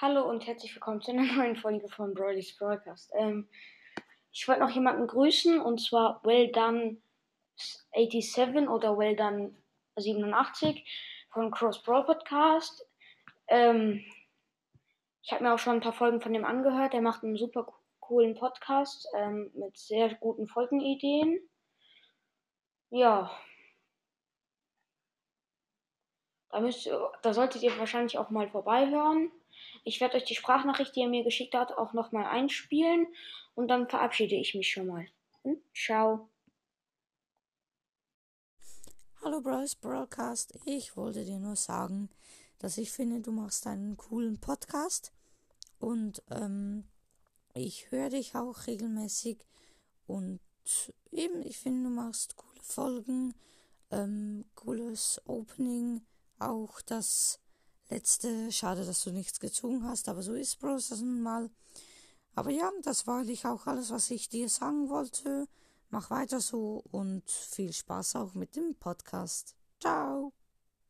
Hallo und herzlich willkommen zu einer neuen Folge von Broly's Broadcast. Ähm, ich wollte noch jemanden grüßen und zwar Well Done 87 oder Well Done 87 von Cross Brawl Podcast. Ähm, ich habe mir auch schon ein paar Folgen von dem angehört. Der macht einen super coolen Podcast ähm, mit sehr guten Folgenideen. Ja. Da, müsst, da solltet ihr wahrscheinlich auch mal vorbeihören. Ich werde euch die Sprachnachricht, die er mir geschickt hat, auch nochmal einspielen. Und dann verabschiede ich mich schon mal. Und ciao. Hallo Bros Broadcast, ich wollte dir nur sagen, dass ich finde, du machst einen coolen Podcast. Und ähm, ich höre dich auch regelmäßig. Und eben, ich finde, du machst coole Folgen, ähm, cooles Opening, auch das letzte. Schade, dass du nichts gezogen hast, aber so ist Bros das mal. Aber ja, das war eigentlich auch alles, was ich dir sagen wollte. Mach weiter so und viel Spaß auch mit dem Podcast. Ciao!